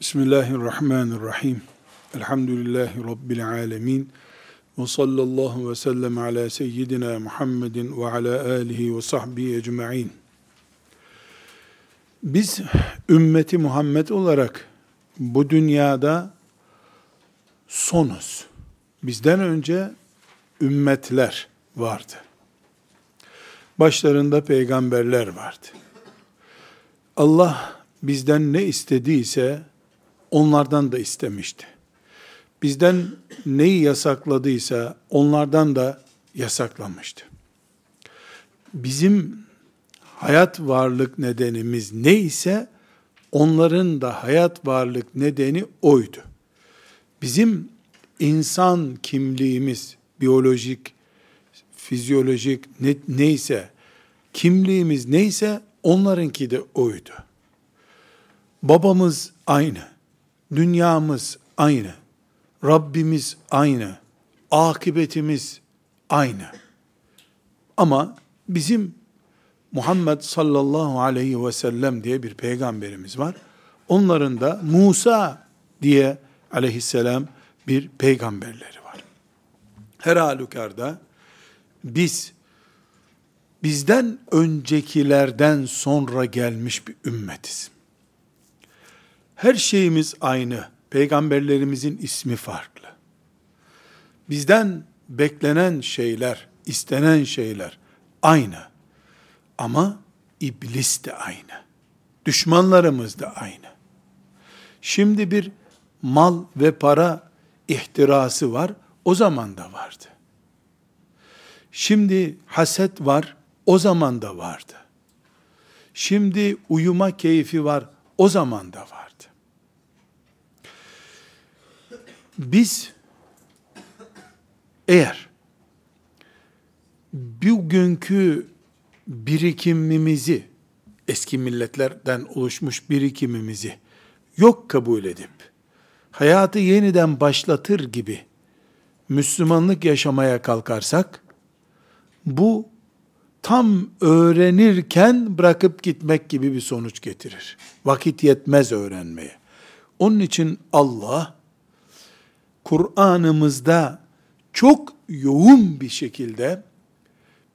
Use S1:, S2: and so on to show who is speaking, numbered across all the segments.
S1: Bismillahirrahmanirrahim. Elhamdülillahi Rabbil alemin. Ve sallallahu ve sellem ala seyyidina Muhammedin ve ala alihi ve sahbihi ecma'in. Biz ümmeti Muhammed olarak bu dünyada sonuz. Bizden önce ümmetler vardı. Başlarında peygamberler vardı. Allah bizden ne istediyse onlardan da istemişti. Bizden neyi yasakladıysa onlardan da yasaklamıştı. Bizim hayat varlık nedenimiz neyse onların da hayat varlık nedeni oydu. Bizim insan kimliğimiz, biyolojik, fizyolojik ne, neyse, kimliğimiz neyse onlarınki de oydu. Babamız aynı, dünyamız aynı, Rabbimiz aynı, akıbetimiz aynı. Ama bizim Muhammed sallallahu aleyhi ve sellem diye bir peygamberimiz var. Onların da Musa diye aleyhisselam bir peygamberleri var. Her halükarda biz bizden öncekilerden sonra gelmiş bir ümmetiz. Her şeyimiz aynı. Peygamberlerimizin ismi farklı. Bizden beklenen şeyler, istenen şeyler aynı. Ama iblis de aynı. Düşmanlarımız da aynı. Şimdi bir mal ve para ihtirası var. O zaman da vardı. Şimdi haset var. O zaman da vardı. Şimdi uyuma keyfi var. O zaman da vardı. Biz eğer bugünkü birikimimizi eski milletlerden oluşmuş birikimimizi yok kabul edip hayatı yeniden başlatır gibi Müslümanlık yaşamaya kalkarsak bu tam öğrenirken bırakıp gitmek gibi bir sonuç getirir. Vakit yetmez öğrenmeye. Onun için Allah Kur'an'ımızda çok yoğun bir şekilde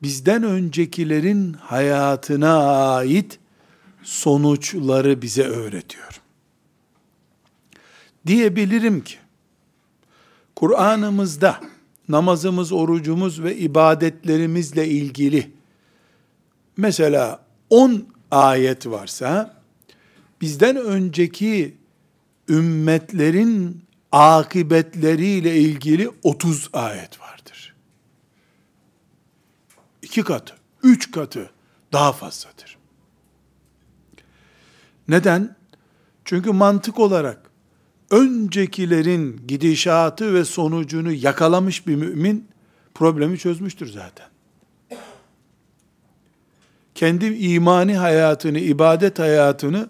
S1: bizden öncekilerin hayatına ait sonuçları bize öğretiyor. Diyebilirim ki, Kur'an'ımızda namazımız, orucumuz ve ibadetlerimizle ilgili mesela 10 ayet varsa, bizden önceki ümmetlerin akıbetleriyle ilgili 30 ayet vardır. İki katı, üç katı daha fazladır. Neden? Çünkü mantık olarak öncekilerin gidişatı ve sonucunu yakalamış bir mümin problemi çözmüştür zaten. Kendi imani hayatını, ibadet hayatını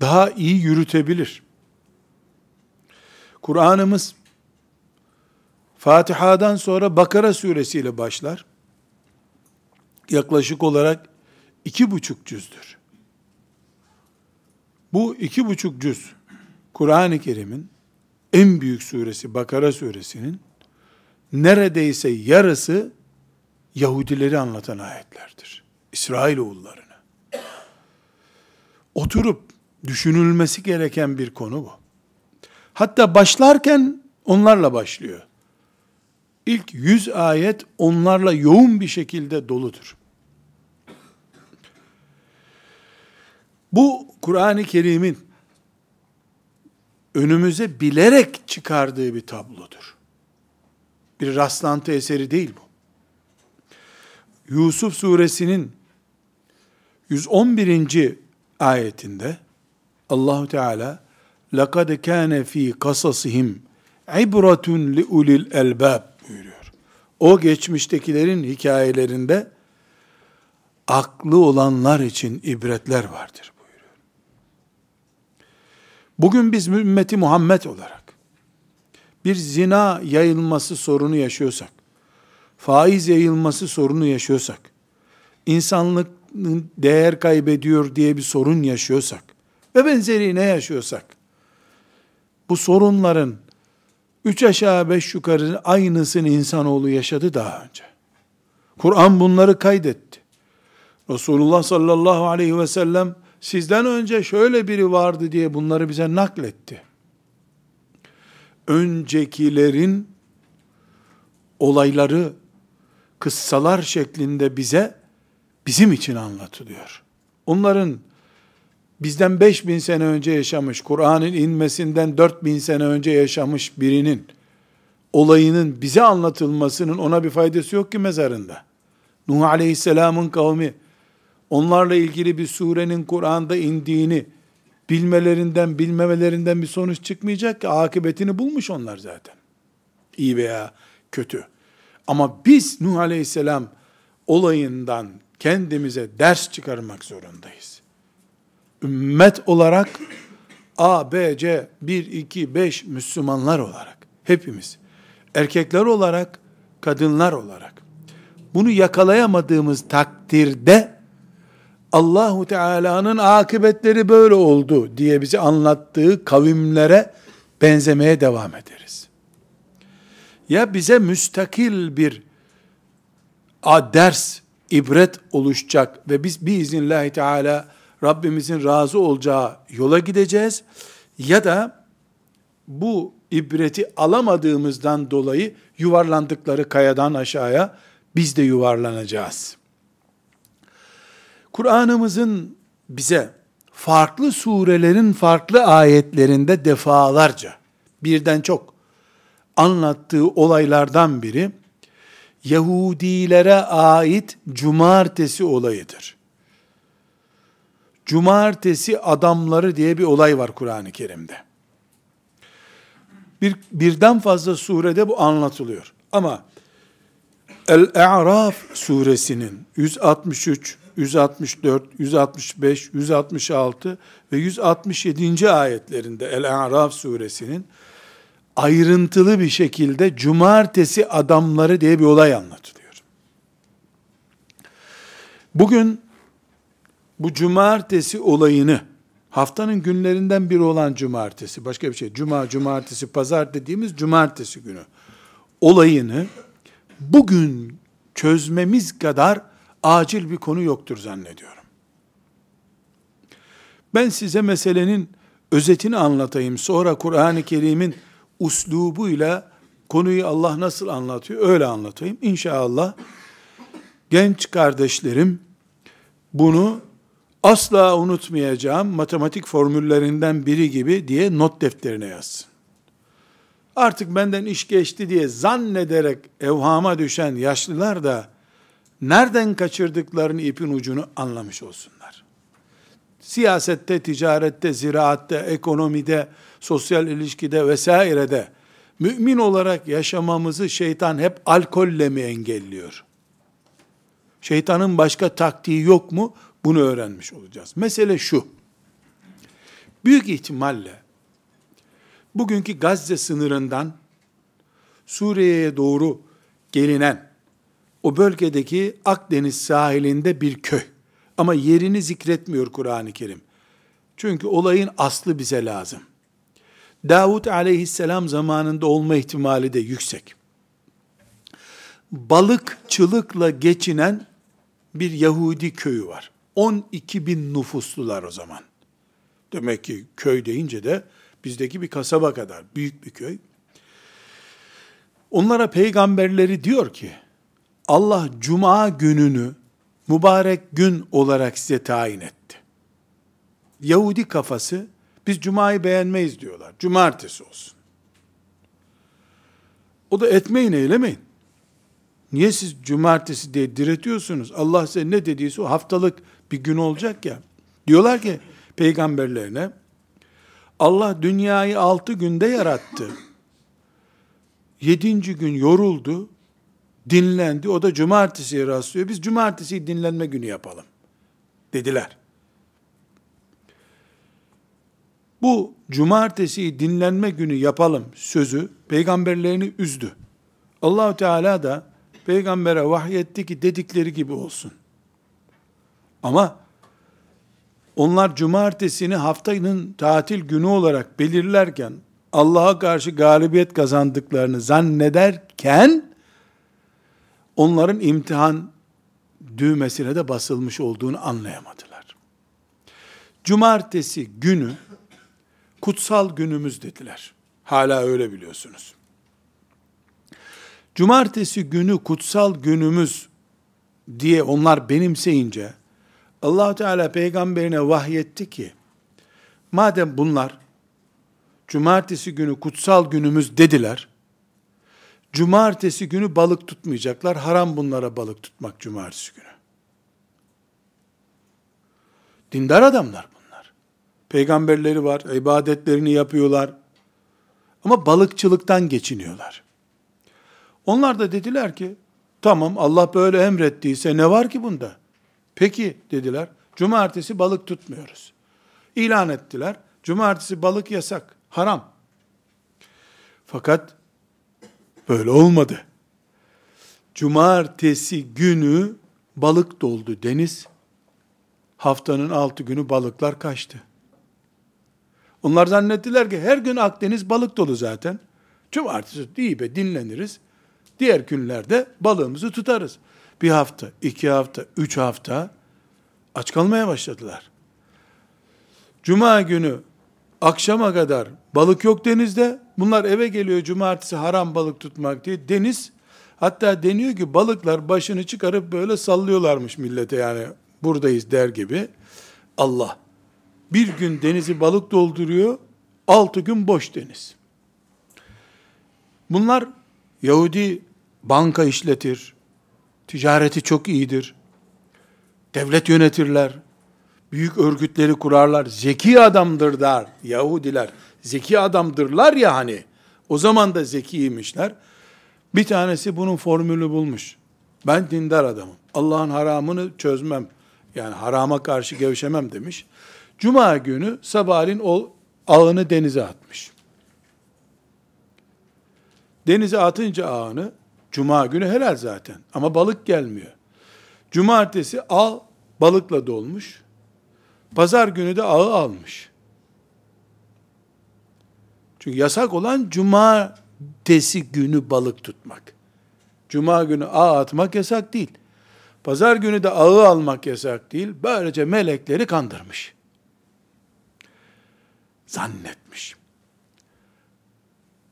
S1: daha iyi yürütebilir. Kur'an'ımız Fatiha'dan sonra Bakara suresiyle başlar. Yaklaşık olarak iki buçuk cüzdür. Bu iki buçuk cüz Kur'an-ı Kerim'in en büyük suresi Bakara suresinin neredeyse yarısı Yahudileri anlatan ayetlerdir. İsrailoğullarını. Oturup düşünülmesi gereken bir konu bu. Hatta başlarken onlarla başlıyor. İlk yüz ayet onlarla yoğun bir şekilde doludur. Bu Kur'an-ı Kerim'in önümüze bilerek çıkardığı bir tablodur. Bir rastlantı eseri değil bu. Yusuf suresinin 111. ayetinde Allahu Teala لَقَدْ كَانَ ف۪ي قَصَصِهِمْ عِبْرَةٌ لِعُلِي الْاَلْبَابِ buyuruyor. O geçmiştekilerin hikayelerinde aklı olanlar için ibretler vardır buyuruyor. Bugün biz ümmeti Muhammed olarak bir zina yayılması sorunu yaşıyorsak, faiz yayılması sorunu yaşıyorsak, insanlık değer kaybediyor diye bir sorun yaşıyorsak ve benzeri ne yaşıyorsak, bu sorunların üç aşağı beş yukarı aynısını insanoğlu yaşadı daha önce. Kur'an bunları kaydetti. Resulullah sallallahu aleyhi ve sellem sizden önce şöyle biri vardı diye bunları bize nakletti. Öncekilerin olayları kıssalar şeklinde bize bizim için anlatılıyor. Onların bizden 5000 sene önce yaşamış, Kur'an'ın inmesinden 4000 sene önce yaşamış birinin olayının bize anlatılmasının ona bir faydası yok ki mezarında. Nuh Aleyhisselam'ın kavmi onlarla ilgili bir surenin Kur'an'da indiğini bilmelerinden, bilmemelerinden bir sonuç çıkmayacak ki akıbetini bulmuş onlar zaten. İyi veya kötü. Ama biz Nuh Aleyhisselam olayından kendimize ders çıkarmak zorundayız. Ümmet olarak A, B, C, 1, 2, 5 Müslümanlar olarak hepimiz erkekler olarak, kadınlar olarak bunu yakalayamadığımız takdirde Allahu Teala'nın akıbetleri böyle oldu diye bize anlattığı kavimlere benzemeye devam ederiz. Ya bize müstakil bir ders, ibret oluşacak ve biz biiznillahü teala Rabbimizin razı olacağı yola gideceğiz ya da bu ibreti alamadığımızdan dolayı yuvarlandıkları kayadan aşağıya biz de yuvarlanacağız. Kur'an'ımızın bize farklı surelerin farklı ayetlerinde defalarca birden çok anlattığı olaylardan biri Yahudilere ait cumartesi olayıdır. Cumartesi adamları diye bir olay var Kur'an-ı Kerim'de. Bir, birden fazla surede bu anlatılıyor. Ama El-A'raf suresinin 163, 164, 165, 166 ve 167. ayetlerinde El-A'raf suresinin ayrıntılı bir şekilde cumartesi adamları diye bir olay anlatılıyor. Bugün bu cumartesi olayını haftanın günlerinden biri olan cumartesi, başka bir şey, cuma, cumartesi, pazar dediğimiz cumartesi günü olayını bugün çözmemiz kadar acil bir konu yoktur zannediyorum. Ben size meselenin özetini anlatayım. Sonra Kur'an-ı Kerim'in uslubuyla konuyu Allah nasıl anlatıyor öyle anlatayım. İnşallah genç kardeşlerim bunu asla unutmayacağım matematik formüllerinden biri gibi diye not defterine yazsın. Artık benden iş geçti diye zannederek evhama düşen yaşlılar da nereden kaçırdıklarını ipin ucunu anlamış olsunlar. Siyasette, ticarette, ziraatte, ekonomide, sosyal ilişkide vesairede mümin olarak yaşamamızı şeytan hep alkolle mi engelliyor? Şeytanın başka taktiği yok mu? Bunu öğrenmiş olacağız. Mesele şu. Büyük ihtimalle bugünkü Gazze sınırından Suriye'ye doğru gelinen o bölgedeki Akdeniz sahilinde bir köy. Ama yerini zikretmiyor Kur'an-ı Kerim. Çünkü olayın aslı bize lazım. Davut aleyhisselam zamanında olma ihtimali de yüksek. Balıkçılıkla geçinen bir Yahudi köyü var. 12 bin nüfuslular o zaman. Demek ki köy deyince de bizdeki bir kasaba kadar büyük bir köy. Onlara peygamberleri diyor ki, Allah cuma gününü mübarek gün olarak size tayin etti. Yahudi kafası, biz cumayı beğenmeyiz diyorlar. Cumartesi olsun. O da etmeyin eylemeyin. Niye siz cumartesi diye diretiyorsunuz? Allah size ne dediyse o haftalık bir gün olacak ya. Diyorlar ki peygamberlerine, Allah dünyayı altı günde yarattı. Yedinci gün yoruldu, dinlendi. O da cumartesiye rastlıyor. Biz cumartesi dinlenme günü yapalım. Dediler. Bu cumartesi dinlenme günü yapalım sözü peygamberlerini üzdü. Allahu Teala da peygambere vahyetti ki dedikleri gibi olsun. Ama onlar cumartesini haftanın tatil günü olarak belirlerken Allah'a karşı galibiyet kazandıklarını zannederken onların imtihan düğmesine de basılmış olduğunu anlayamadılar. Cumartesi günü kutsal günümüz dediler. Hala öyle biliyorsunuz. Cumartesi günü kutsal günümüz diye onlar benimseyince allah Teala peygamberine vahyetti ki madem bunlar cumartesi günü kutsal günümüz dediler, cumartesi günü balık tutmayacaklar, haram bunlara balık tutmak cumartesi günü. Dindar adamlar bunlar. Peygamberleri var, ibadetlerini yapıyorlar. Ama balıkçılıktan geçiniyorlar. Onlar da dediler ki, tamam Allah böyle emrettiyse ne var ki bunda? Peki dediler, cumartesi balık tutmuyoruz. İlan ettiler, cumartesi balık yasak, haram. Fakat böyle olmadı. Cumartesi günü balık doldu deniz. Haftanın altı günü balıklar kaçtı. Onlar zannettiler ki her gün Akdeniz balık dolu zaten. Cumartesi iyi be dinleniriz. Diğer günlerde balığımızı tutarız. Bir hafta, iki hafta, üç hafta aç kalmaya başladılar. Cuma günü akşama kadar balık yok denizde. Bunlar eve geliyor cumartesi haram balık tutmak diye. Deniz hatta deniyor ki balıklar başını çıkarıp böyle sallıyorlarmış millete yani buradayız der gibi. Allah bir gün denizi balık dolduruyor, altı gün boş deniz. Bunlar Yahudi banka işletir, ticareti çok iyidir, devlet yönetirler, büyük örgütleri kurarlar, zeki adamdırlar Yahudiler, zeki adamdırlar ya hani, o zaman da zekiymişler. Bir tanesi bunun formülü bulmuş. Ben dindar adamım. Allah'ın haramını çözmem. Yani harama karşı gevşemem demiş. Cuma günü sabahleyin o ağını denize atmış. Denize atınca ağını, cuma günü helal zaten ama balık gelmiyor. Cumartesi ağ balıkla dolmuş. Pazar günü de ağı almış. Çünkü yasak olan cumartesi günü balık tutmak. Cuma günü ağ atmak yasak değil. Pazar günü de ağı almak yasak değil. Böylece melekleri kandırmış zannetmiş.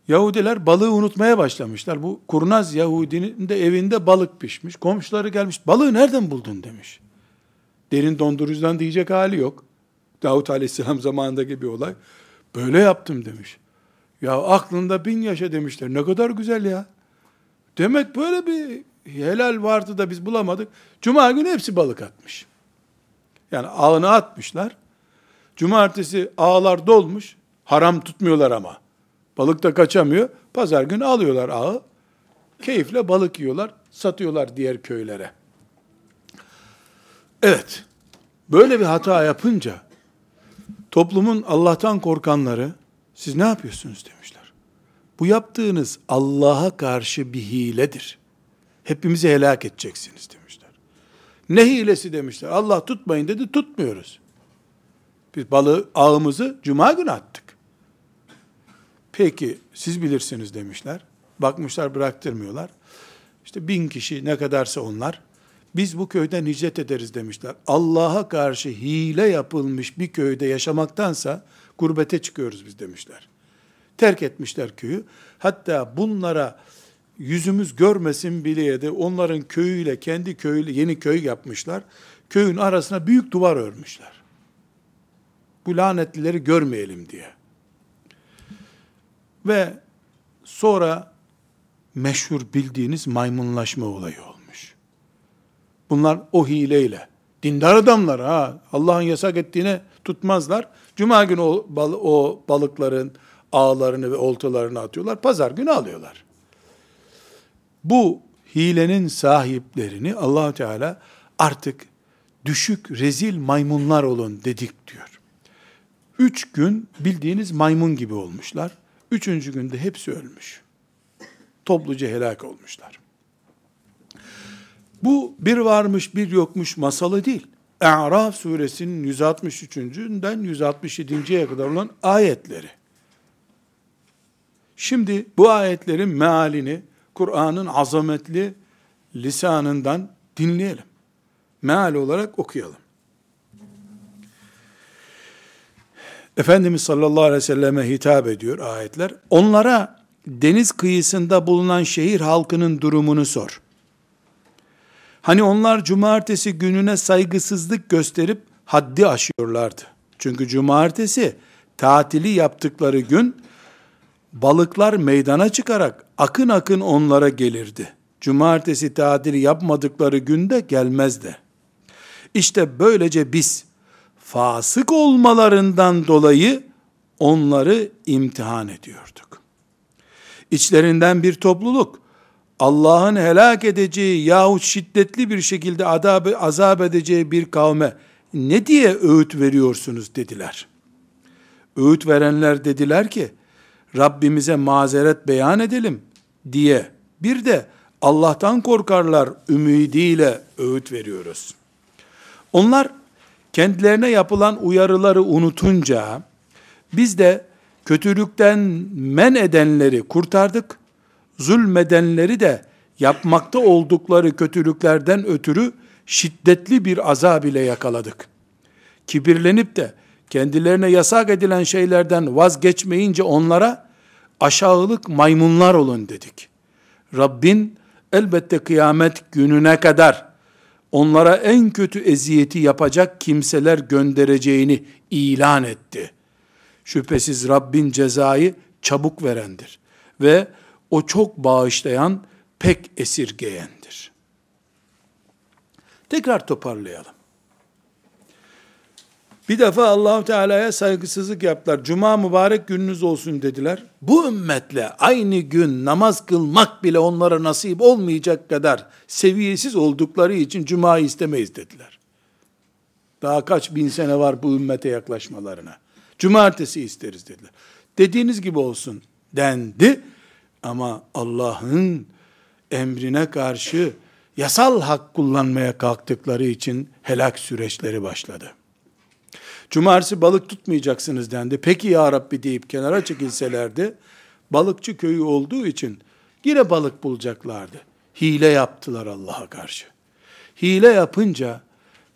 S1: Yahudiler balığı unutmaya başlamışlar. Bu kurnaz Yahudinin de evinde balık pişmiş. Komşuları gelmiş. Balığı nereden buldun demiş. Derin dondurucudan diyecek hali yok. Davut Aleyhisselam zamanındaki bir olay. Böyle yaptım demiş. Ya aklında bin yaşa demişler. Ne kadar güzel ya. Demek böyle bir helal vardı da biz bulamadık. Cuma günü hepsi balık atmış. Yani ağını atmışlar. Cumartesi ağlar dolmuş. Haram tutmuyorlar ama. Balık da kaçamıyor. Pazar günü alıyorlar ağı. Keyifle balık yiyorlar. Satıyorlar diğer köylere. Evet. Böyle bir hata yapınca toplumun Allah'tan korkanları siz ne yapıyorsunuz demişler. Bu yaptığınız Allah'a karşı bir hiledir. Hepimizi helak edeceksiniz demişler. Ne hilesi demişler. Allah tutmayın dedi tutmuyoruz. Biz balığı ağımızı cuma günü attık. Peki siz bilirsiniz demişler. Bakmışlar bıraktırmıyorlar. İşte bin kişi ne kadarsa onlar. Biz bu köyden hicret ederiz demişler. Allah'a karşı hile yapılmış bir köyde yaşamaktansa gurbete çıkıyoruz biz demişler. Terk etmişler köyü. Hatta bunlara yüzümüz görmesin bile de onların köyüyle kendi köyüyle yeni köy yapmışlar. Köyün arasına büyük duvar örmüşler bu lanetlileri görmeyelim diye. Ve sonra meşhur bildiğiniz maymunlaşma olayı olmuş. Bunlar o hileyle, dindar adamlar ha, Allah'ın yasak ettiğine tutmazlar. Cuma günü o, bal, o balıkların ağlarını ve oltalarını atıyorlar. Pazar günü alıyorlar. Bu hilenin sahiplerini allah Teala artık düşük, rezil maymunlar olun dedik diyor. Üç gün bildiğiniz maymun gibi olmuşlar. Üçüncü günde hepsi ölmüş. Topluca helak olmuşlar. Bu bir varmış bir yokmuş masalı değil. E'raf suresinin 163'ünden 167.ye kadar olan ayetleri. Şimdi bu ayetlerin mealini Kur'an'ın azametli lisanından dinleyelim. Meal olarak okuyalım. Efendimiz sallallahu aleyhi ve selleme hitap ediyor ayetler. Onlara deniz kıyısında bulunan şehir halkının durumunu sor. Hani onlar cumartesi gününe saygısızlık gösterip haddi aşıyorlardı. Çünkü cumartesi tatili yaptıkları gün balıklar meydana çıkarak akın akın onlara gelirdi. Cumartesi tatili yapmadıkları günde gelmezdi. İşte böylece biz fasık olmalarından dolayı onları imtihan ediyorduk. İçlerinden bir topluluk Allah'ın helak edeceği yahut şiddetli bir şekilde azab, azap edeceği bir kavme ne diye öğüt veriyorsunuz dediler. Öğüt verenler dediler ki Rabbimize mazeret beyan edelim diye bir de Allah'tan korkarlar ümidiyle öğüt veriyoruz. Onlar kendilerine yapılan uyarıları unutunca biz de kötülükten men edenleri kurtardık, zulmedenleri de yapmakta oldukları kötülüklerden ötürü şiddetli bir azab ile yakaladık. Kibirlenip de kendilerine yasak edilen şeylerden vazgeçmeyince onlara aşağılık maymunlar olun dedik. Rabbin elbette kıyamet gününe kadar onlara en kötü eziyeti yapacak kimseler göndereceğini ilan etti. Şüphesiz Rabbin cezayı çabuk verendir ve o çok bağışlayan, pek esirgeyendir. Tekrar toparlayalım. Bir defa Allahu Teala'ya saygısızlık yaptılar. Cuma mübarek gününüz olsun dediler. Bu ümmetle aynı gün namaz kılmak bile onlara nasip olmayacak kadar seviyesiz oldukları için cumayı istemeyiz dediler. Daha kaç bin sene var bu ümmete yaklaşmalarına. Cumartesi isteriz dediler. Dediğiniz gibi olsun dendi ama Allah'ın emrine karşı yasal hak kullanmaya kalktıkları için helak süreçleri başladı. Cumartesi balık tutmayacaksınız dendi. Peki ya Rabbi deyip kenara çekilselerdi, balıkçı köyü olduğu için yine balık bulacaklardı. Hile yaptılar Allah'a karşı. Hile yapınca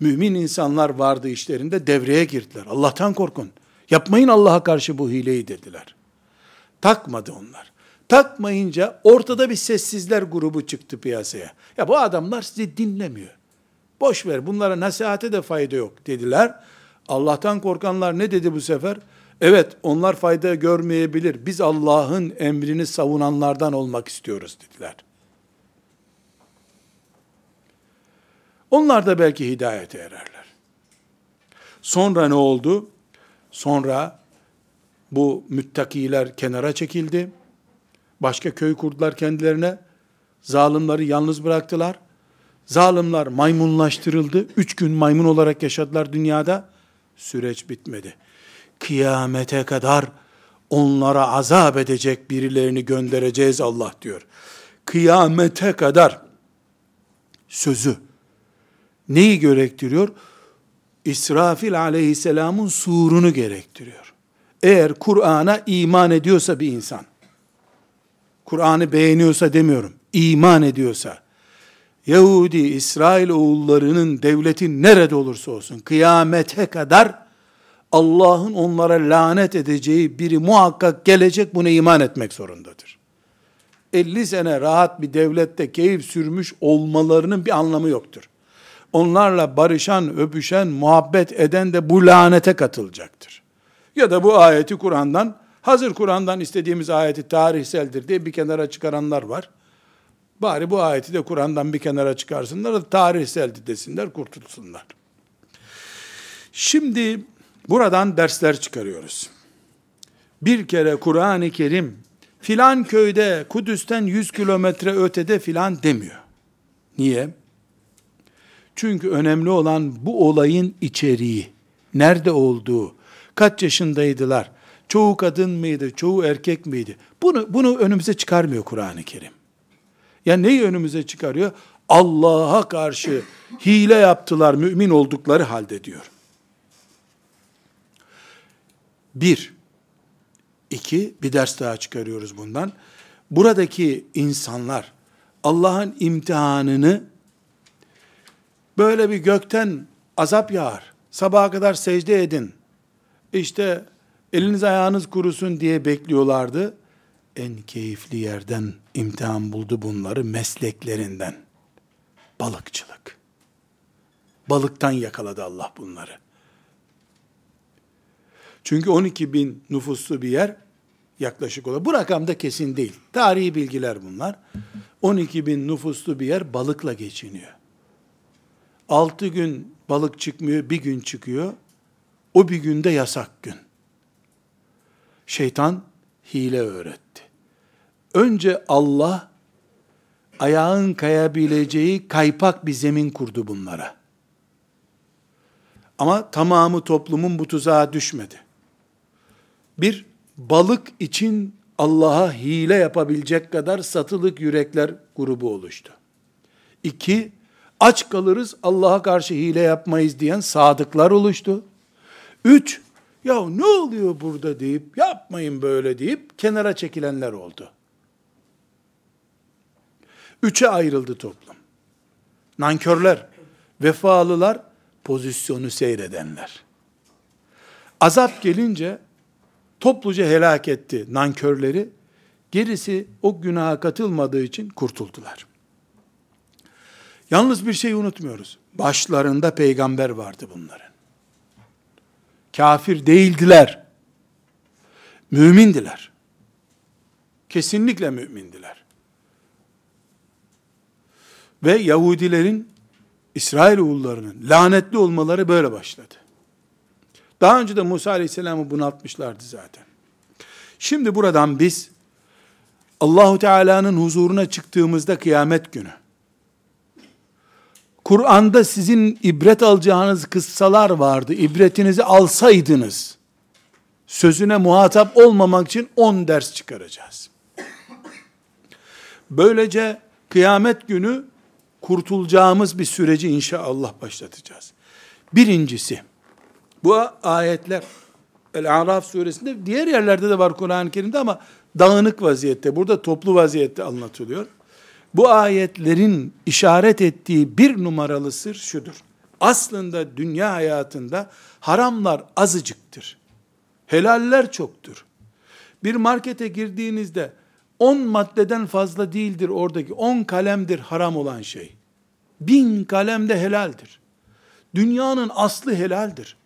S1: mümin insanlar vardı işlerinde devreye girdiler. Allah'tan korkun. Yapmayın Allah'a karşı bu hileyi dediler. Takmadı onlar. Takmayınca ortada bir sessizler grubu çıktı piyasaya. Ya bu adamlar sizi dinlemiyor. Boş ver bunlara nasihate de fayda yok dediler. Allah'tan korkanlar ne dedi bu sefer? Evet onlar fayda görmeyebilir. Biz Allah'ın emrini savunanlardan olmak istiyoruz dediler. Onlar da belki hidayete ererler. Sonra ne oldu? Sonra bu müttakiler kenara çekildi. Başka köy kurdular kendilerine. Zalimleri yalnız bıraktılar. Zalimler maymunlaştırıldı. Üç gün maymun olarak yaşadılar dünyada süreç bitmedi. Kıyamete kadar onlara azap edecek birilerini göndereceğiz Allah diyor. Kıyamete kadar sözü neyi gerektiriyor? İsrafil aleyhisselamın surunu gerektiriyor. Eğer Kur'an'a iman ediyorsa bir insan, Kur'an'ı beğeniyorsa demiyorum, iman ediyorsa, Yahudi, İsrail oğullarının devleti nerede olursa olsun kıyamete kadar Allah'ın onlara lanet edeceği biri muhakkak gelecek buna iman etmek zorundadır. 50 sene rahat bir devlette keyif sürmüş olmalarının bir anlamı yoktur. Onlarla barışan, öpüşen, muhabbet eden de bu lanete katılacaktır. Ya da bu ayeti Kur'an'dan, hazır Kur'an'dan istediğimiz ayeti tarihseldir diye bir kenara çıkaranlar var. Bari bu ayeti de Kur'an'dan bir kenara çıkarsınlar da tarihseldi desinler, kurtulsunlar. Şimdi buradan dersler çıkarıyoruz. Bir kere Kur'an-ı Kerim filan köyde Kudüs'ten 100 kilometre ötede filan demiyor. Niye? Çünkü önemli olan bu olayın içeriği, nerede olduğu, kaç yaşındaydılar, çoğu kadın mıydı, çoğu erkek miydi? Bunu, bunu önümüze çıkarmıyor Kur'an-ı Kerim. Ya neyi önümüze çıkarıyor? Allah'a karşı hile yaptılar mümin oldukları halde diyor. Bir, İki, bir ders daha çıkarıyoruz bundan. Buradaki insanlar Allah'ın imtihanını böyle bir gökten azap yağar. Sabaha kadar secde edin. İşte eliniz ayağınız kurusun diye bekliyorlardı. En keyifli yerden imtihan buldu bunları mesleklerinden. Balıkçılık. Balıktan yakaladı Allah bunları. Çünkü 12 bin nüfuslu bir yer yaklaşık olarak. Bu rakam da kesin değil. Tarihi bilgiler bunlar. 12 bin nüfuslu bir yer balıkla geçiniyor. 6 gün balık çıkmıyor, bir gün çıkıyor. O bir günde yasak gün. Şeytan hile öğretti. Önce Allah ayağın kayabileceği kaypak bir zemin kurdu bunlara. Ama tamamı toplumun bu tuzağa düşmedi. Bir, balık için Allah'a hile yapabilecek kadar satılık yürekler grubu oluştu. İki, aç kalırız Allah'a karşı hile yapmayız diyen sadıklar oluştu. Üç, ya ne oluyor burada deyip yapmayın böyle deyip kenara çekilenler oldu. Üçe ayrıldı toplum. Nankörler, vefalılar, pozisyonu seyredenler. Azap gelince topluca helak etti nankörleri. Gerisi o günaha katılmadığı için kurtuldular. Yalnız bir şey unutmuyoruz. Başlarında peygamber vardı bunların. Kafir değildiler. Mümindiler. Kesinlikle mümindiler. Ve Yahudilerin İsrail oğullarının lanetli olmaları böyle başladı. Daha önce de Musa Aleyhisselam'ı bunaltmışlardı zaten. Şimdi buradan biz Allahu Teala'nın huzuruna çıktığımızda kıyamet günü Kur'an'da sizin ibret alacağınız kıssalar vardı. İbretinizi alsaydınız sözüne muhatap olmamak için 10 ders çıkaracağız. Böylece kıyamet günü kurtulacağımız bir süreci inşallah başlatacağız. Birincisi, bu ayetler El-Araf suresinde diğer yerlerde de var Kur'an-ı Kerim'de ama dağınık vaziyette, burada toplu vaziyette anlatılıyor. Bu ayetlerin işaret ettiği bir numaralı sır şudur. Aslında dünya hayatında haramlar azıcıktır. Helaller çoktur. Bir markete girdiğinizde 10 maddeden fazla değildir oradaki. 10 kalemdir haram olan şey. Bin kalem de helaldir. Dünyanın aslı helaldir.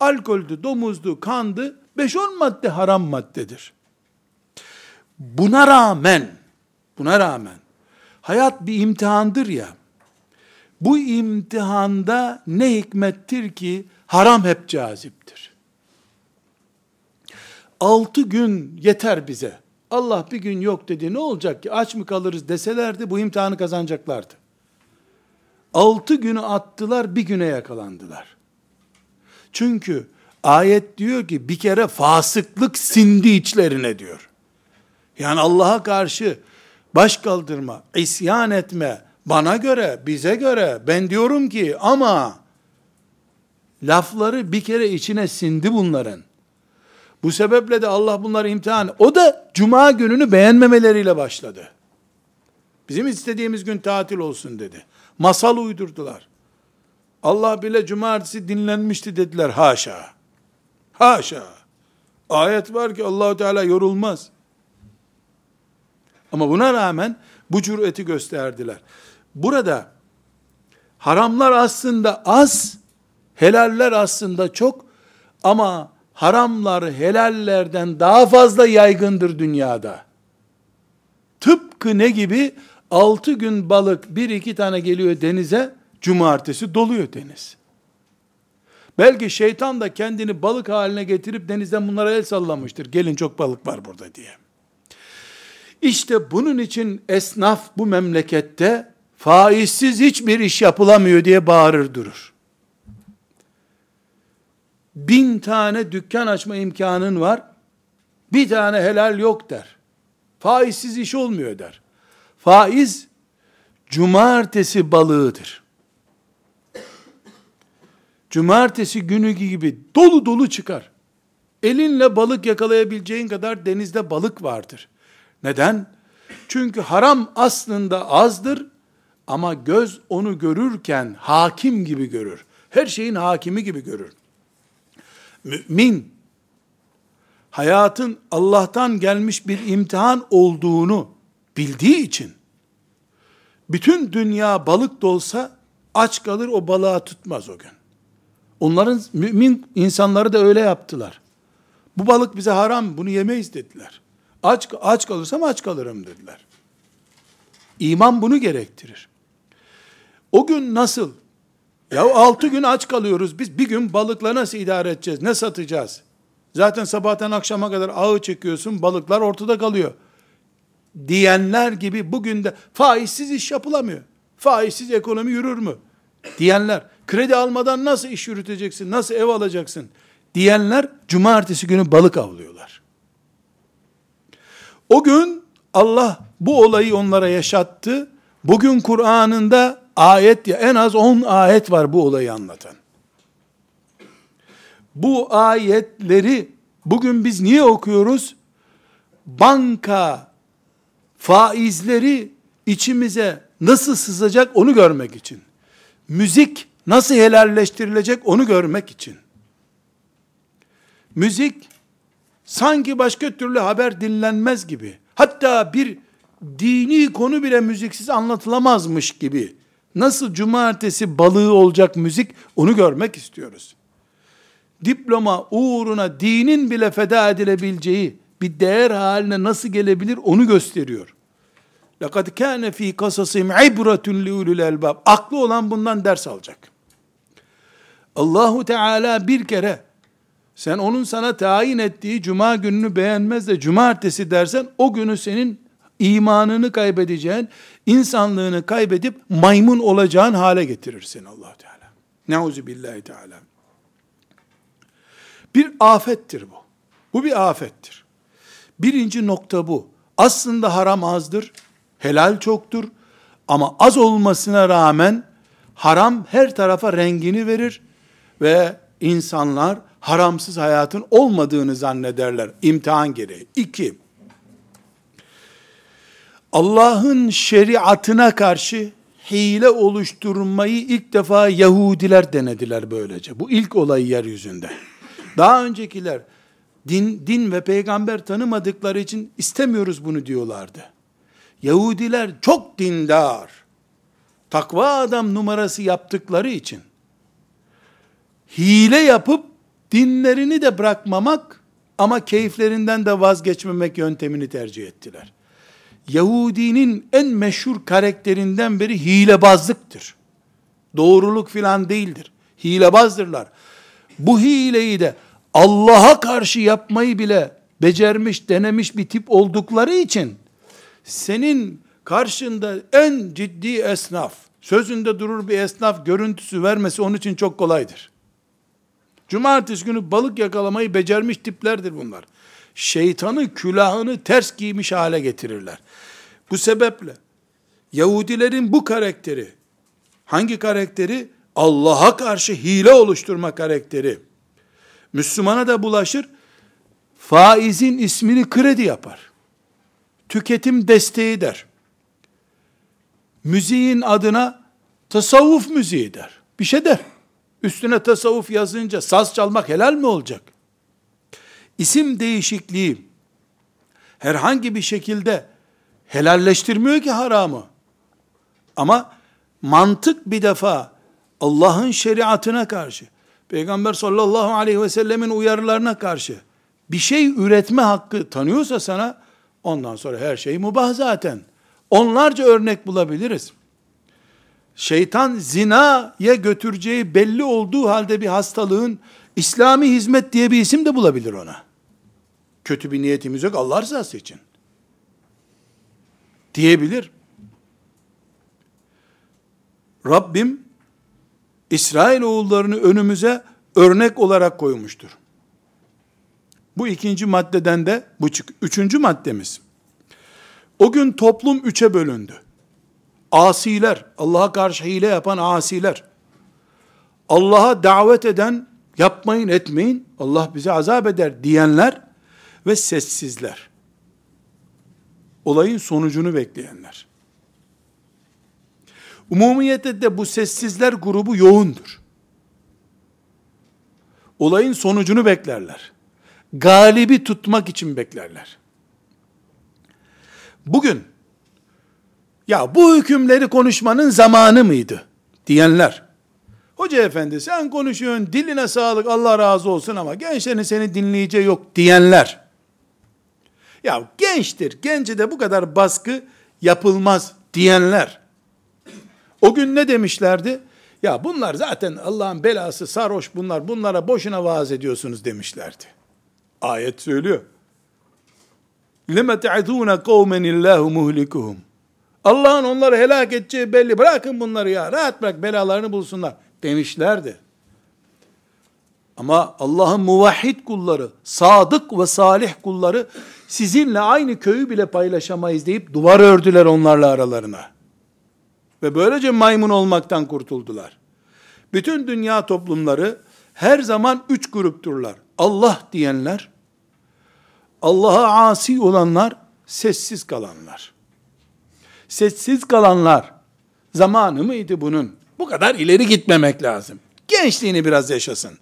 S1: Alkoldü, domuzdu, kandı, 5-10 madde haram maddedir. Buna rağmen, buna rağmen, hayat bir imtihandır ya, bu imtihanda ne hikmettir ki haram hep caziptir. Altı gün yeter bize. Allah bir gün yok dedi ne olacak ki aç mı kalırız deselerdi bu imtihanı kazanacaklardı. Altı günü attılar bir güne yakalandılar. Çünkü ayet diyor ki bir kere fasıklık sindi içlerine diyor. Yani Allah'a karşı baş kaldırma, isyan etme, bana göre, bize göre, ben diyorum ki ama lafları bir kere içine sindi bunların. Bu sebeple de Allah bunları imtihan, o da cuma gününü beğenmemeleriyle başladı. Bizim istediğimiz gün tatil olsun dedi. Masal uydurdular. Allah bile cumartesi dinlenmişti dediler. Haşa. Haşa. Ayet var ki Allahu Teala yorulmaz. Ama buna rağmen bu cüreti gösterdiler. Burada haramlar aslında az, helaller aslında çok ama haramlar helallerden daha fazla yaygındır dünyada. Tıpkı ne gibi? Altı gün balık bir iki tane geliyor denize, cumartesi doluyor deniz. Belki şeytan da kendini balık haline getirip denizden bunlara el sallamıştır. Gelin çok balık var burada diye. İşte bunun için esnaf bu memlekette faizsiz hiçbir iş yapılamıyor diye bağırır durur. Bin tane dükkan açma imkanın var, bir tane helal yok der. Faizsiz iş olmuyor der. Faiz, cumartesi balığıdır. Cumartesi günü gibi dolu dolu çıkar. Elinle balık yakalayabileceğin kadar denizde balık vardır. Neden? Çünkü haram aslında azdır ama göz onu görürken hakim gibi görür. Her şeyin hakimi gibi görür. Mümin hayatın Allah'tan gelmiş bir imtihan olduğunu bildiği için bütün dünya balık dolsa aç kalır o balığa tutmaz o gün. Onların mümin insanları da öyle yaptılar. Bu balık bize haram, bunu yemeyiz dediler. Aç, aç kalırsam aç kalırım dediler. İman bunu gerektirir. O gün nasıl? Ya altı gün aç kalıyoruz. Biz bir gün balıkla nasıl idare edeceğiz? Ne satacağız? Zaten sabahtan akşama kadar ağı çekiyorsun, balıklar ortada kalıyor. Diyenler gibi bugün de faizsiz iş yapılamıyor. Faizsiz ekonomi yürür mü? Diyenler, kredi almadan nasıl iş yürüteceksin, nasıl ev alacaksın? Diyenler, cumartesi günü balık avlıyorlar. O gün Allah bu olayı onlara yaşattı. Bugün Kur'an'ında ayet ya en az 10 ayet var bu olayı anlatan. Bu ayetleri bugün biz niye okuyoruz? Banka faizleri içimize nasıl sızacak onu görmek için. Müzik nasıl helalleştirilecek onu görmek için. Müzik sanki başka türlü haber dinlenmez gibi. Hatta bir dini konu bile müziksiz anlatılamazmış gibi. Nasıl cumartesi balığı olacak müzik onu görmek istiyoruz. Diploma uğruna dinin bile feda edilebileceği bir değer haline nasıl gelebilir onu gösteriyor. لَقَدْ كَانَ ف۪ي قَصَصِهِمْ عِبْرَةٌ لِعُلُ الْاَلْبَابِ Aklı olan bundan ders alacak. Allahu Teala bir kere sen onun sana tayin ettiği cuma gününü beğenmez de cumartesi dersen o günü senin imanını kaybedeceğin, insanlığını kaybedip maymun olacağın hale getirir seni allah Teala. Neuzu billahi Teala. Bir afettir bu. Bu bir afettir. Birinci nokta bu. Aslında haram azdır, helal çoktur ama az olmasına rağmen haram her tarafa rengini verir ve insanlar haramsız hayatın olmadığını zannederler imtihan gereği. İki, Allah'ın şeriatına karşı hile oluşturmayı ilk defa Yahudiler denediler böylece. Bu ilk olay yeryüzünde. Daha öncekiler din, din ve peygamber tanımadıkları için istemiyoruz bunu diyorlardı. Yahudiler çok dindar, takva adam numarası yaptıkları için hile yapıp dinlerini de bırakmamak ama keyiflerinden de vazgeçmemek yöntemini tercih ettiler. Yahudinin en meşhur karakterinden biri hilebazlıktır. Doğruluk filan değildir. Hilebazdırlar. Bu hileyi de Allah'a karşı yapmayı bile becermiş, denemiş bir tip oldukları için senin karşında en ciddi esnaf, sözünde durur bir esnaf görüntüsü vermesi onun için çok kolaydır. Cumartesi günü balık yakalamayı becermiş tiplerdir bunlar. Şeytanı külahını ters giymiş hale getirirler. Bu sebeple Yahudilerin bu karakteri, hangi karakteri? Allah'a karşı hile oluşturma karakteri. Müslümana da bulaşır, faizin ismini kredi yapar. Tüketim desteği der. Müziğin adına tasavvuf müziği der. Bir şey der. Üstüne tasavvuf yazınca saz çalmak helal mi olacak? İsim değişikliği herhangi bir şekilde helalleştirmiyor ki haramı. Ama mantık bir defa Allah'ın şeriatına karşı, Peygamber sallallahu aleyhi ve sellemin uyarılarına karşı bir şey üretme hakkı tanıyorsa sana, ondan sonra her şey mubah zaten. Onlarca örnek bulabiliriz şeytan zinaya götüreceği belli olduğu halde bir hastalığın İslami hizmet diye bir isim de bulabilir ona. Kötü bir niyetimiz yok Allah rızası için. Diyebilir. Rabbim İsrail oğullarını önümüze örnek olarak koymuştur. Bu ikinci maddeden de bu üçüncü maddemiz. O gün toplum üçe bölündü asiler, Allah'a karşı hile yapan asiler, Allah'a davet eden Yapmayın etmeyin Allah bize azap eder diyenler ve sessizler. Olayın sonucunu bekleyenler. Umumiyette de bu sessizler grubu yoğundur. Olayın sonucunu beklerler. Galibi tutmak için beklerler. Bugün ya bu hükümleri konuşmanın zamanı mıydı diyenler. Hoca efendi sen konuşuyorsun diline sağlık Allah razı olsun ama gençlerin seni dinleyeceği yok diyenler. Ya gençtir gence de bu kadar baskı yapılmaz diyenler. O gün ne demişlerdi? Ya bunlar zaten Allah'ın belası sarhoş bunlar bunlara boşuna vaaz ediyorsunuz demişlerdi. Ayet söylüyor. لِمَ تَعْذُونَ قَوْمًا اللّٰهُ مُهْلِكُهُمْ Allah'ın onları helak edeceği belli. Bırakın bunları ya. Rahat bırak belalarını bulsunlar demişlerdi. Ama Allah'ın muvahhid kulları, sadık ve salih kulları sizinle aynı köyü bile paylaşamayız deyip duvar ördüler onlarla aralarına. Ve böylece maymun olmaktan kurtuldular. Bütün dünya toplumları her zaman üç grupturlar. Allah diyenler, Allah'a asi olanlar, sessiz kalanlar. Sessiz kalanlar, zamanı mıydı bunun? Bu kadar ileri gitmemek lazım. Gençliğini biraz yaşasın.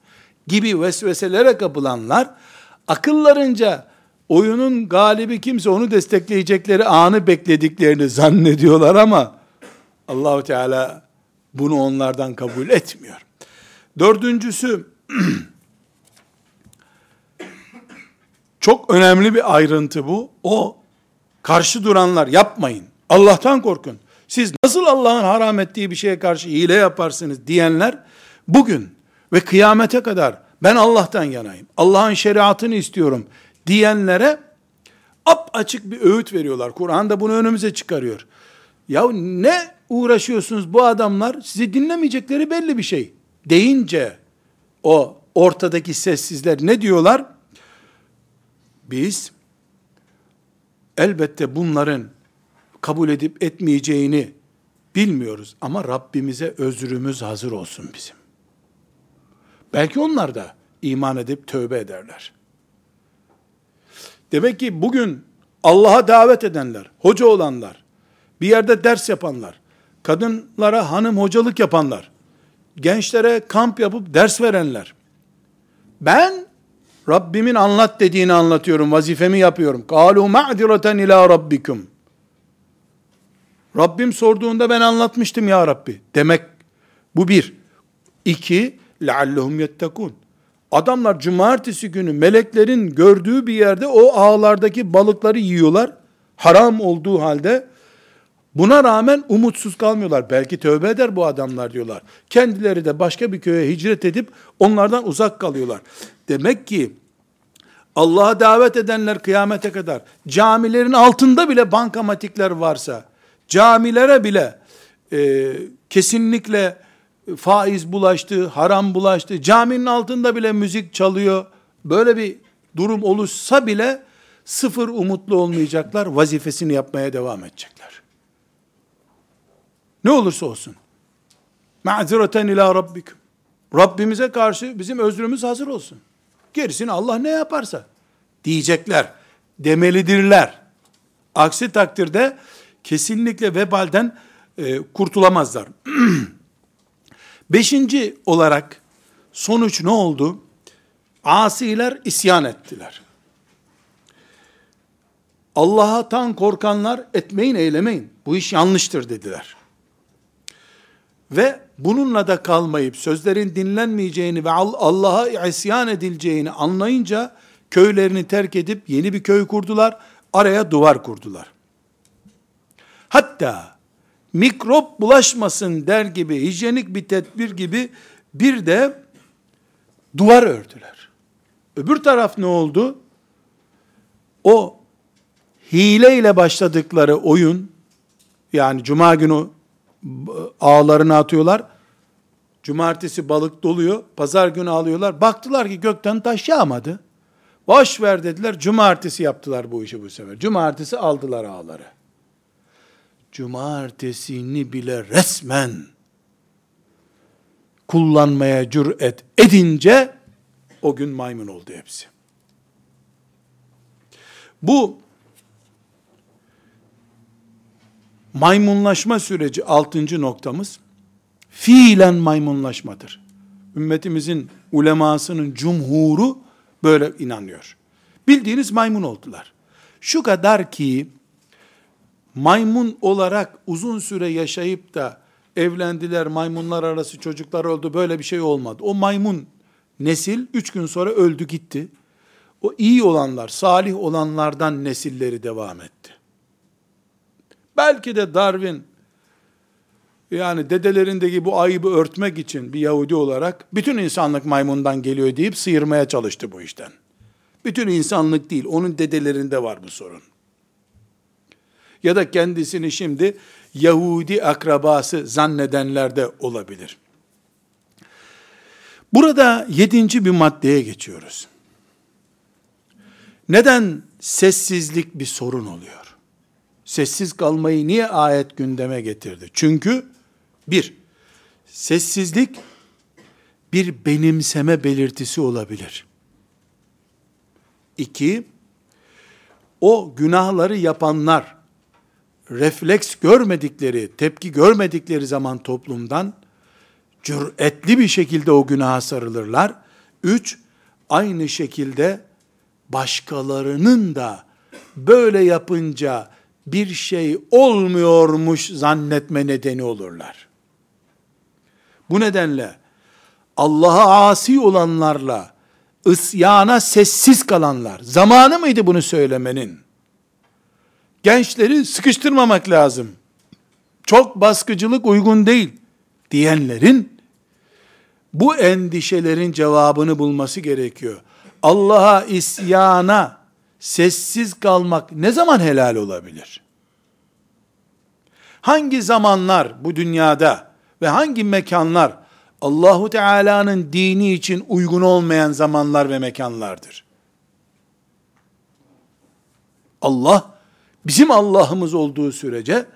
S1: Gibi vesveselere kapılanlar, akıllarınca oyunun galibi kimse onu destekleyecekleri anı beklediklerini zannediyorlar ama Allahu Teala bunu onlardan kabul etmiyor. Dördüncüsü çok önemli bir ayrıntı bu. O karşı duranlar yapmayın. Allah'tan korkun. Siz nasıl Allah'ın haram ettiği bir şeye karşı hile yaparsınız diyenler bugün ve kıyamete kadar ben Allah'tan yanayım. Allah'ın şeriatını istiyorum diyenlere ap açık bir öğüt veriyorlar. Kur'an da bunu önümüze çıkarıyor. Ya ne uğraşıyorsunuz bu adamlar? Sizi dinlemeyecekleri belli bir şey. Deyince o ortadaki sessizler ne diyorlar? Biz elbette bunların kabul edip etmeyeceğini bilmiyoruz ama Rabbimize özrümüz hazır olsun bizim. Belki onlar da iman edip tövbe ederler. Demek ki bugün Allah'a davet edenler, hoca olanlar, bir yerde ders yapanlar, kadınlara hanım hocalık yapanlar, gençlere kamp yapıp ders verenler. Ben Rabbimin anlat dediğini anlatıyorum, vazifemi yapıyorum. Kalu ma'direten ila rabbikum. Rabbim sorduğunda ben anlatmıştım ya Rabbi. Demek bu bir. İki, leallehum yettekun. Adamlar cumartesi günü meleklerin gördüğü bir yerde o ağlardaki balıkları yiyorlar. Haram olduğu halde buna rağmen umutsuz kalmıyorlar. Belki tövbe eder bu adamlar diyorlar. Kendileri de başka bir köye hicret edip onlardan uzak kalıyorlar. Demek ki Allah'a davet edenler kıyamete kadar camilerin altında bile bankamatikler varsa, camilere bile e, kesinlikle faiz bulaştı, haram bulaştı, caminin altında bile müzik çalıyor, böyle bir durum oluşsa bile sıfır umutlu olmayacaklar, vazifesini yapmaya devam edecekler. Ne olursa olsun. Ma'zireten ila rabbikum. Rabbimize karşı bizim özrümüz hazır olsun. Gerisini Allah ne yaparsa diyecekler, demelidirler. Aksi takdirde kesinlikle vebalden e, kurtulamazlar. Beşinci olarak sonuç ne oldu? Asiler isyan ettiler. Allah'tan korkanlar etmeyin eylemeyin. Bu iş yanlıştır dediler. Ve bununla da kalmayıp sözlerin dinlenmeyeceğini ve Allah'a isyan edileceğini anlayınca köylerini terk edip yeni bir köy kurdular. Araya duvar kurdular. Hatta mikrop bulaşmasın der gibi, hijyenik bir tedbir gibi bir de duvar ördüler. Öbür taraf ne oldu? O hileyle başladıkları oyun, yani cuma günü ağlarını atıyorlar, cumartesi balık doluyor, pazar günü alıyorlar, baktılar ki gökten taş yağmadı. Boş ver dediler, cumartesi yaptılar bu işi bu sefer. Cumartesi aldılar ağları cumartesini bile resmen kullanmaya cüret edince o gün maymun oldu hepsi. Bu maymunlaşma süreci altıncı noktamız fiilen maymunlaşmadır. Ümmetimizin ulemasının cumhuru böyle inanıyor. Bildiğiniz maymun oldular. Şu kadar ki maymun olarak uzun süre yaşayıp da evlendiler, maymunlar arası çocuklar oldu, böyle bir şey olmadı. O maymun nesil üç gün sonra öldü gitti. O iyi olanlar, salih olanlardan nesilleri devam etti. Belki de Darwin yani dedelerindeki bu ayıbı örtmek için bir Yahudi olarak bütün insanlık maymundan geliyor deyip sıyırmaya çalıştı bu işten. Bütün insanlık değil, onun dedelerinde var bu sorun. Ya da kendisini şimdi Yahudi akrabası zannedenler de olabilir. Burada yedinci bir maddeye geçiyoruz. Neden sessizlik bir sorun oluyor? Sessiz kalmayı niye ayet gündeme getirdi? Çünkü bir, sessizlik bir benimseme belirtisi olabilir. İki, o günahları yapanlar, refleks görmedikleri, tepki görmedikleri zaman toplumdan, cüretli bir şekilde o günaha sarılırlar. Üç, aynı şekilde başkalarının da böyle yapınca bir şey olmuyormuş zannetme nedeni olurlar. Bu nedenle Allah'a asi olanlarla isyana sessiz kalanlar, zamanı mıydı bunu söylemenin? Gençleri sıkıştırmamak lazım. Çok baskıcılık uygun değil diyenlerin bu endişelerin cevabını bulması gerekiyor. Allah'a isyana sessiz kalmak ne zaman helal olabilir? Hangi zamanlar bu dünyada ve hangi mekanlar Allahu Teala'nın dini için uygun olmayan zamanlar ve mekanlardır? Allah bizim Allah'ımız olduğu sürece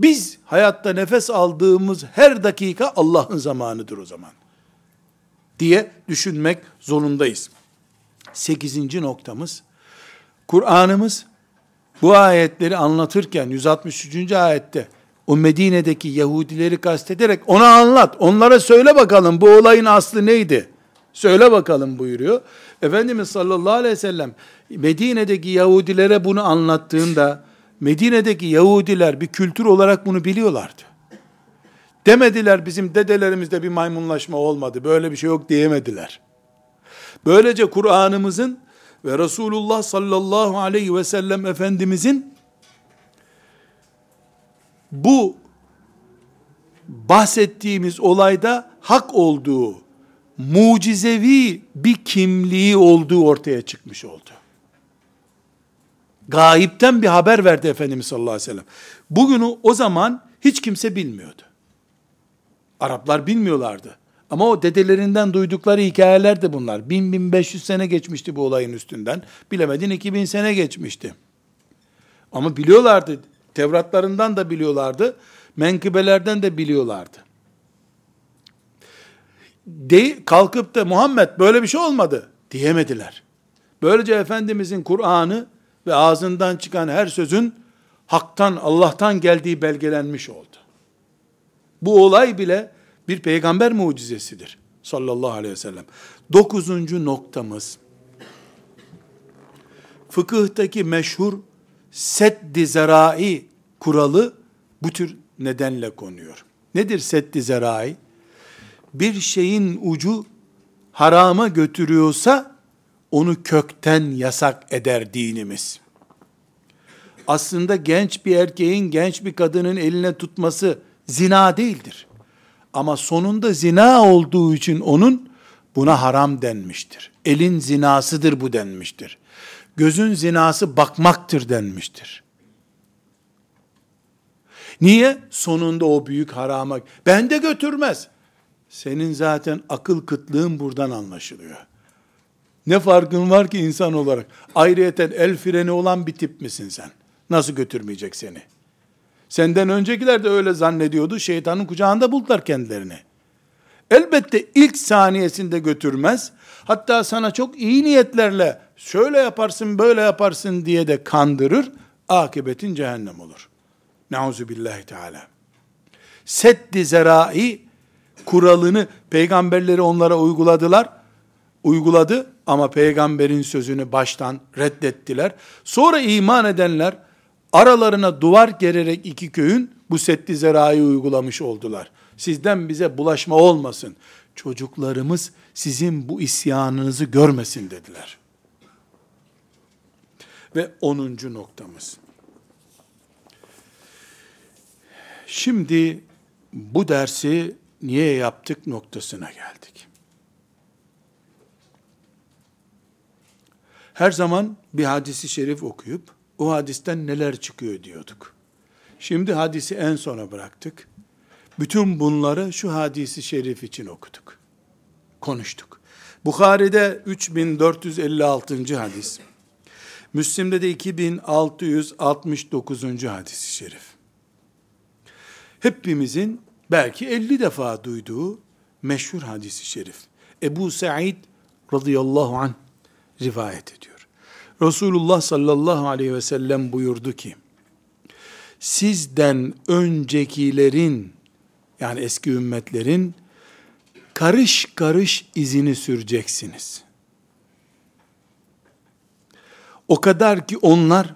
S1: biz hayatta nefes aldığımız her dakika Allah'ın zamanıdır o zaman. Diye düşünmek zorundayız. Sekizinci noktamız, Kur'an'ımız bu ayetleri anlatırken 163. ayette o Medine'deki Yahudileri kastederek ona anlat, onlara söyle bakalım bu olayın aslı neydi? Söyle bakalım buyuruyor. Efendimiz sallallahu aleyhi ve sellem Medine'deki Yahudilere bunu anlattığında Medine'deki Yahudiler bir kültür olarak bunu biliyorlardı. Demediler bizim dedelerimizde bir maymunlaşma olmadı. Böyle bir şey yok diyemediler. Böylece Kur'an'ımızın ve Resulullah sallallahu aleyhi ve sellem Efendimizin bu bahsettiğimiz olayda hak olduğu, mucizevi bir kimliği olduğu ortaya çıkmış oldu. Gayipten bir haber verdi Efendimiz sallallahu aleyhi ve sellem. Bugünü o zaman hiç kimse bilmiyordu. Araplar bilmiyorlardı. Ama o dedelerinden duydukları hikayeler de bunlar. 1000-1500 sene geçmişti bu olayın üstünden. Bilemedin 2000 sene geçmişti. Ama biliyorlardı. Tevratlarından da biliyorlardı. Menkıbelerden de biliyorlardı. De, kalkıp da Muhammed böyle bir şey olmadı diyemediler. Böylece Efendimizin Kur'an'ı ve ağzından çıkan her sözün haktan, Allah'tan geldiği belgelenmiş oldu. Bu olay bile bir peygamber mucizesidir. Sallallahu aleyhi ve sellem. Dokuzuncu noktamız, fıkıhtaki meşhur seddi zerai kuralı bu tür nedenle konuyor. Nedir seddi zerai? Bir şeyin ucu harama götürüyorsa onu kökten yasak eder dinimiz. Aslında genç bir erkeğin genç bir kadının eline tutması zina değildir. Ama sonunda zina olduğu için onun buna haram denmiştir. Elin zinasıdır bu denmiştir. Gözün zinası bakmaktır denmiştir. Niye? Sonunda o büyük harama, ben de götürmez. Senin zaten akıl kıtlığın buradan anlaşılıyor. Ne farkın var ki insan olarak? Ayrıyeten el freni olan bir tip misin sen? Nasıl götürmeyecek seni? Senden öncekiler de öyle zannediyordu. Şeytanın kucağında buldular kendilerini. Elbette ilk saniyesinde götürmez. Hatta sana çok iyi niyetlerle şöyle yaparsın böyle yaparsın diye de kandırır. Akıbetin cehennem olur. Nauzu billahi teala. Seddi zerai kuralını peygamberleri onlara uyguladılar. Uyguladı ama peygamberin sözünü baştan reddettiler. Sonra iman edenler aralarına duvar gererek iki köyün bu seddi zerayı uygulamış oldular. Sizden bize bulaşma olmasın. Çocuklarımız sizin bu isyanınızı görmesin dediler. Ve onuncu noktamız. Şimdi bu dersi niye yaptık noktasına geldik. Her zaman bir hadisi şerif okuyup o hadisten neler çıkıyor diyorduk. Şimdi hadisi en sona bıraktık. Bütün bunları şu hadisi şerif için okuduk. Konuştuk. Bukhari'de 3456. hadis. Müslim'de de 2669. hadisi şerif. Hepimizin belki 50 defa duyduğu meşhur hadisi şerif. Ebu Sa'id radıyallahu anh rivayet ediyor. Resulullah sallallahu aleyhi ve sellem buyurdu ki, sizden öncekilerin, yani eski ümmetlerin, karış karış izini süreceksiniz. O kadar ki onlar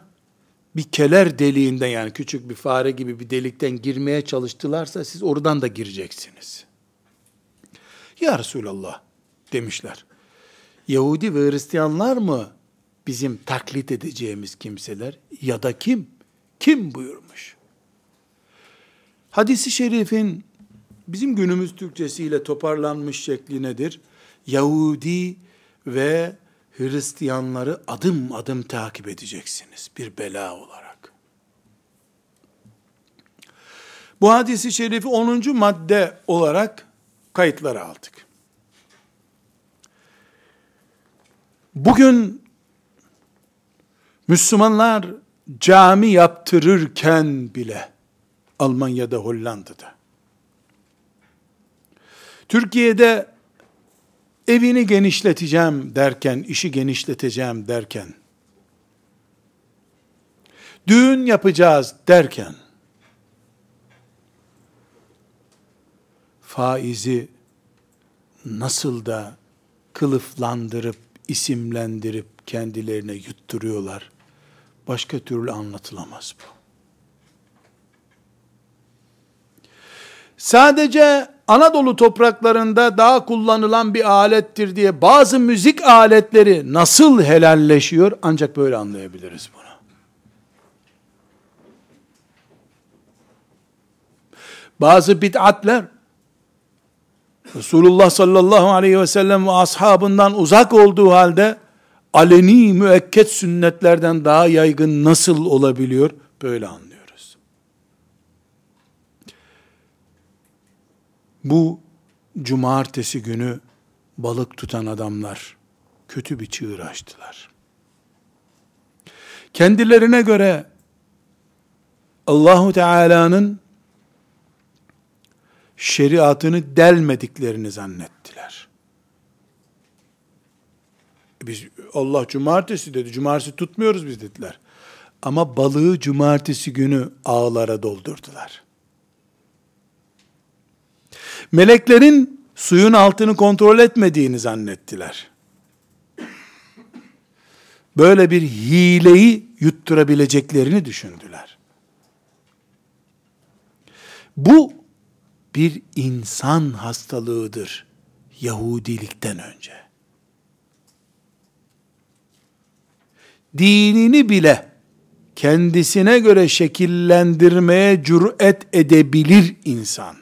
S1: bir keler deliğinden yani küçük bir fare gibi bir delikten girmeye çalıştılarsa siz oradan da gireceksiniz. Ya Resulallah demişler. Yahudi ve Hristiyanlar mı bizim taklit edeceğimiz kimseler ya da kim? Kim buyurmuş? Hadisi şerifin bizim günümüz Türkçesiyle toparlanmış şekli nedir? Yahudi ve Hristiyanları adım adım takip edeceksiniz bir bela olarak. Bu hadisi şerifi 10. madde olarak kayıtlara aldık. Bugün Müslümanlar cami yaptırırken bile Almanya'da, Hollanda'da Türkiye'de evini genişleteceğim derken, işi genişleteceğim derken, düğün yapacağız derken, faizi nasıl da kılıflandırıp, isimlendirip kendilerine yutturuyorlar. Başka türlü anlatılamaz bu. Sadece Anadolu topraklarında daha kullanılan bir alettir diye bazı müzik aletleri nasıl helalleşiyor ancak böyle anlayabiliriz bunu. Bazı bid'atler Resulullah sallallahu aleyhi ve sellem ve ashabından uzak olduğu halde aleni müekket sünnetlerden daha yaygın nasıl olabiliyor? Böyle anlıyor. Bu cumartesi günü balık tutan adamlar kötü bir çığır açtılar. Kendilerine göre Allahu Teala'nın şeriatını delmediklerini zannettiler. Biz Allah cumartesi dedi. Cumartesi tutmuyoruz biz dediler. Ama balığı cumartesi günü ağlara doldurdular. Meleklerin suyun altını kontrol etmediğini zannettiler. Böyle bir hileyi yutturabileceklerini düşündüler. Bu bir insan hastalığıdır Yahudilikten önce. Dinini bile kendisine göre şekillendirmeye cüret edebilir insan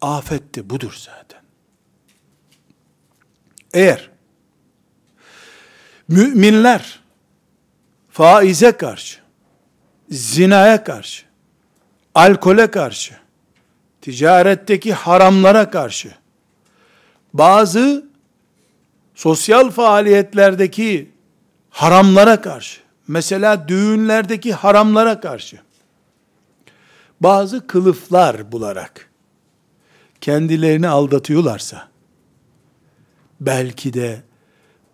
S1: afetti budur zaten. Eğer müminler faize karşı, zinaya karşı, alkole karşı, ticaretteki haramlara karşı, bazı sosyal faaliyetlerdeki haramlara karşı, mesela düğünlerdeki haramlara karşı, bazı kılıflar bularak, kendilerini aldatıyorlarsa, belki de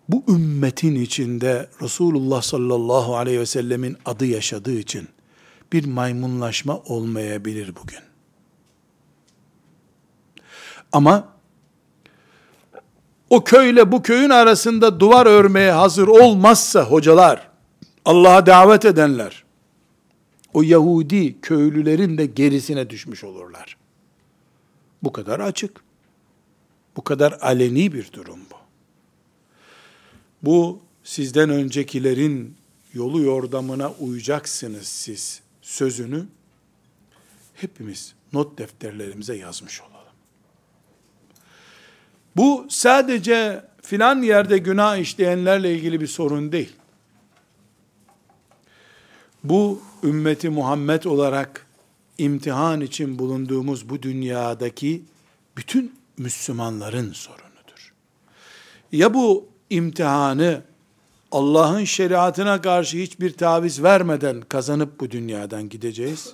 S1: bu ümmetin içinde Resulullah sallallahu aleyhi ve sellemin adı yaşadığı için bir maymunlaşma olmayabilir bugün. Ama o köyle bu köyün arasında duvar örmeye hazır olmazsa hocalar, Allah'a davet edenler, o Yahudi köylülerin de gerisine düşmüş olurlar. Bu kadar açık. Bu kadar aleni bir durum bu. Bu sizden öncekilerin yolu yordamına uyacaksınız siz sözünü hepimiz not defterlerimize yazmış olalım. Bu sadece filan yerde günah işleyenlerle ilgili bir sorun değil. Bu ümmeti Muhammed olarak imtihan için bulunduğumuz bu dünyadaki bütün Müslümanların sorunudur. Ya bu imtihanı Allah'ın şeriatına karşı hiçbir taviz vermeden kazanıp bu dünyadan gideceğiz.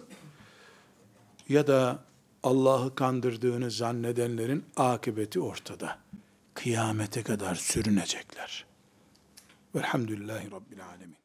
S1: Ya da Allah'ı kandırdığını zannedenlerin akıbeti ortada. Kıyamete kadar sürünecekler. Velhamdülillahi Rabbil Alemin.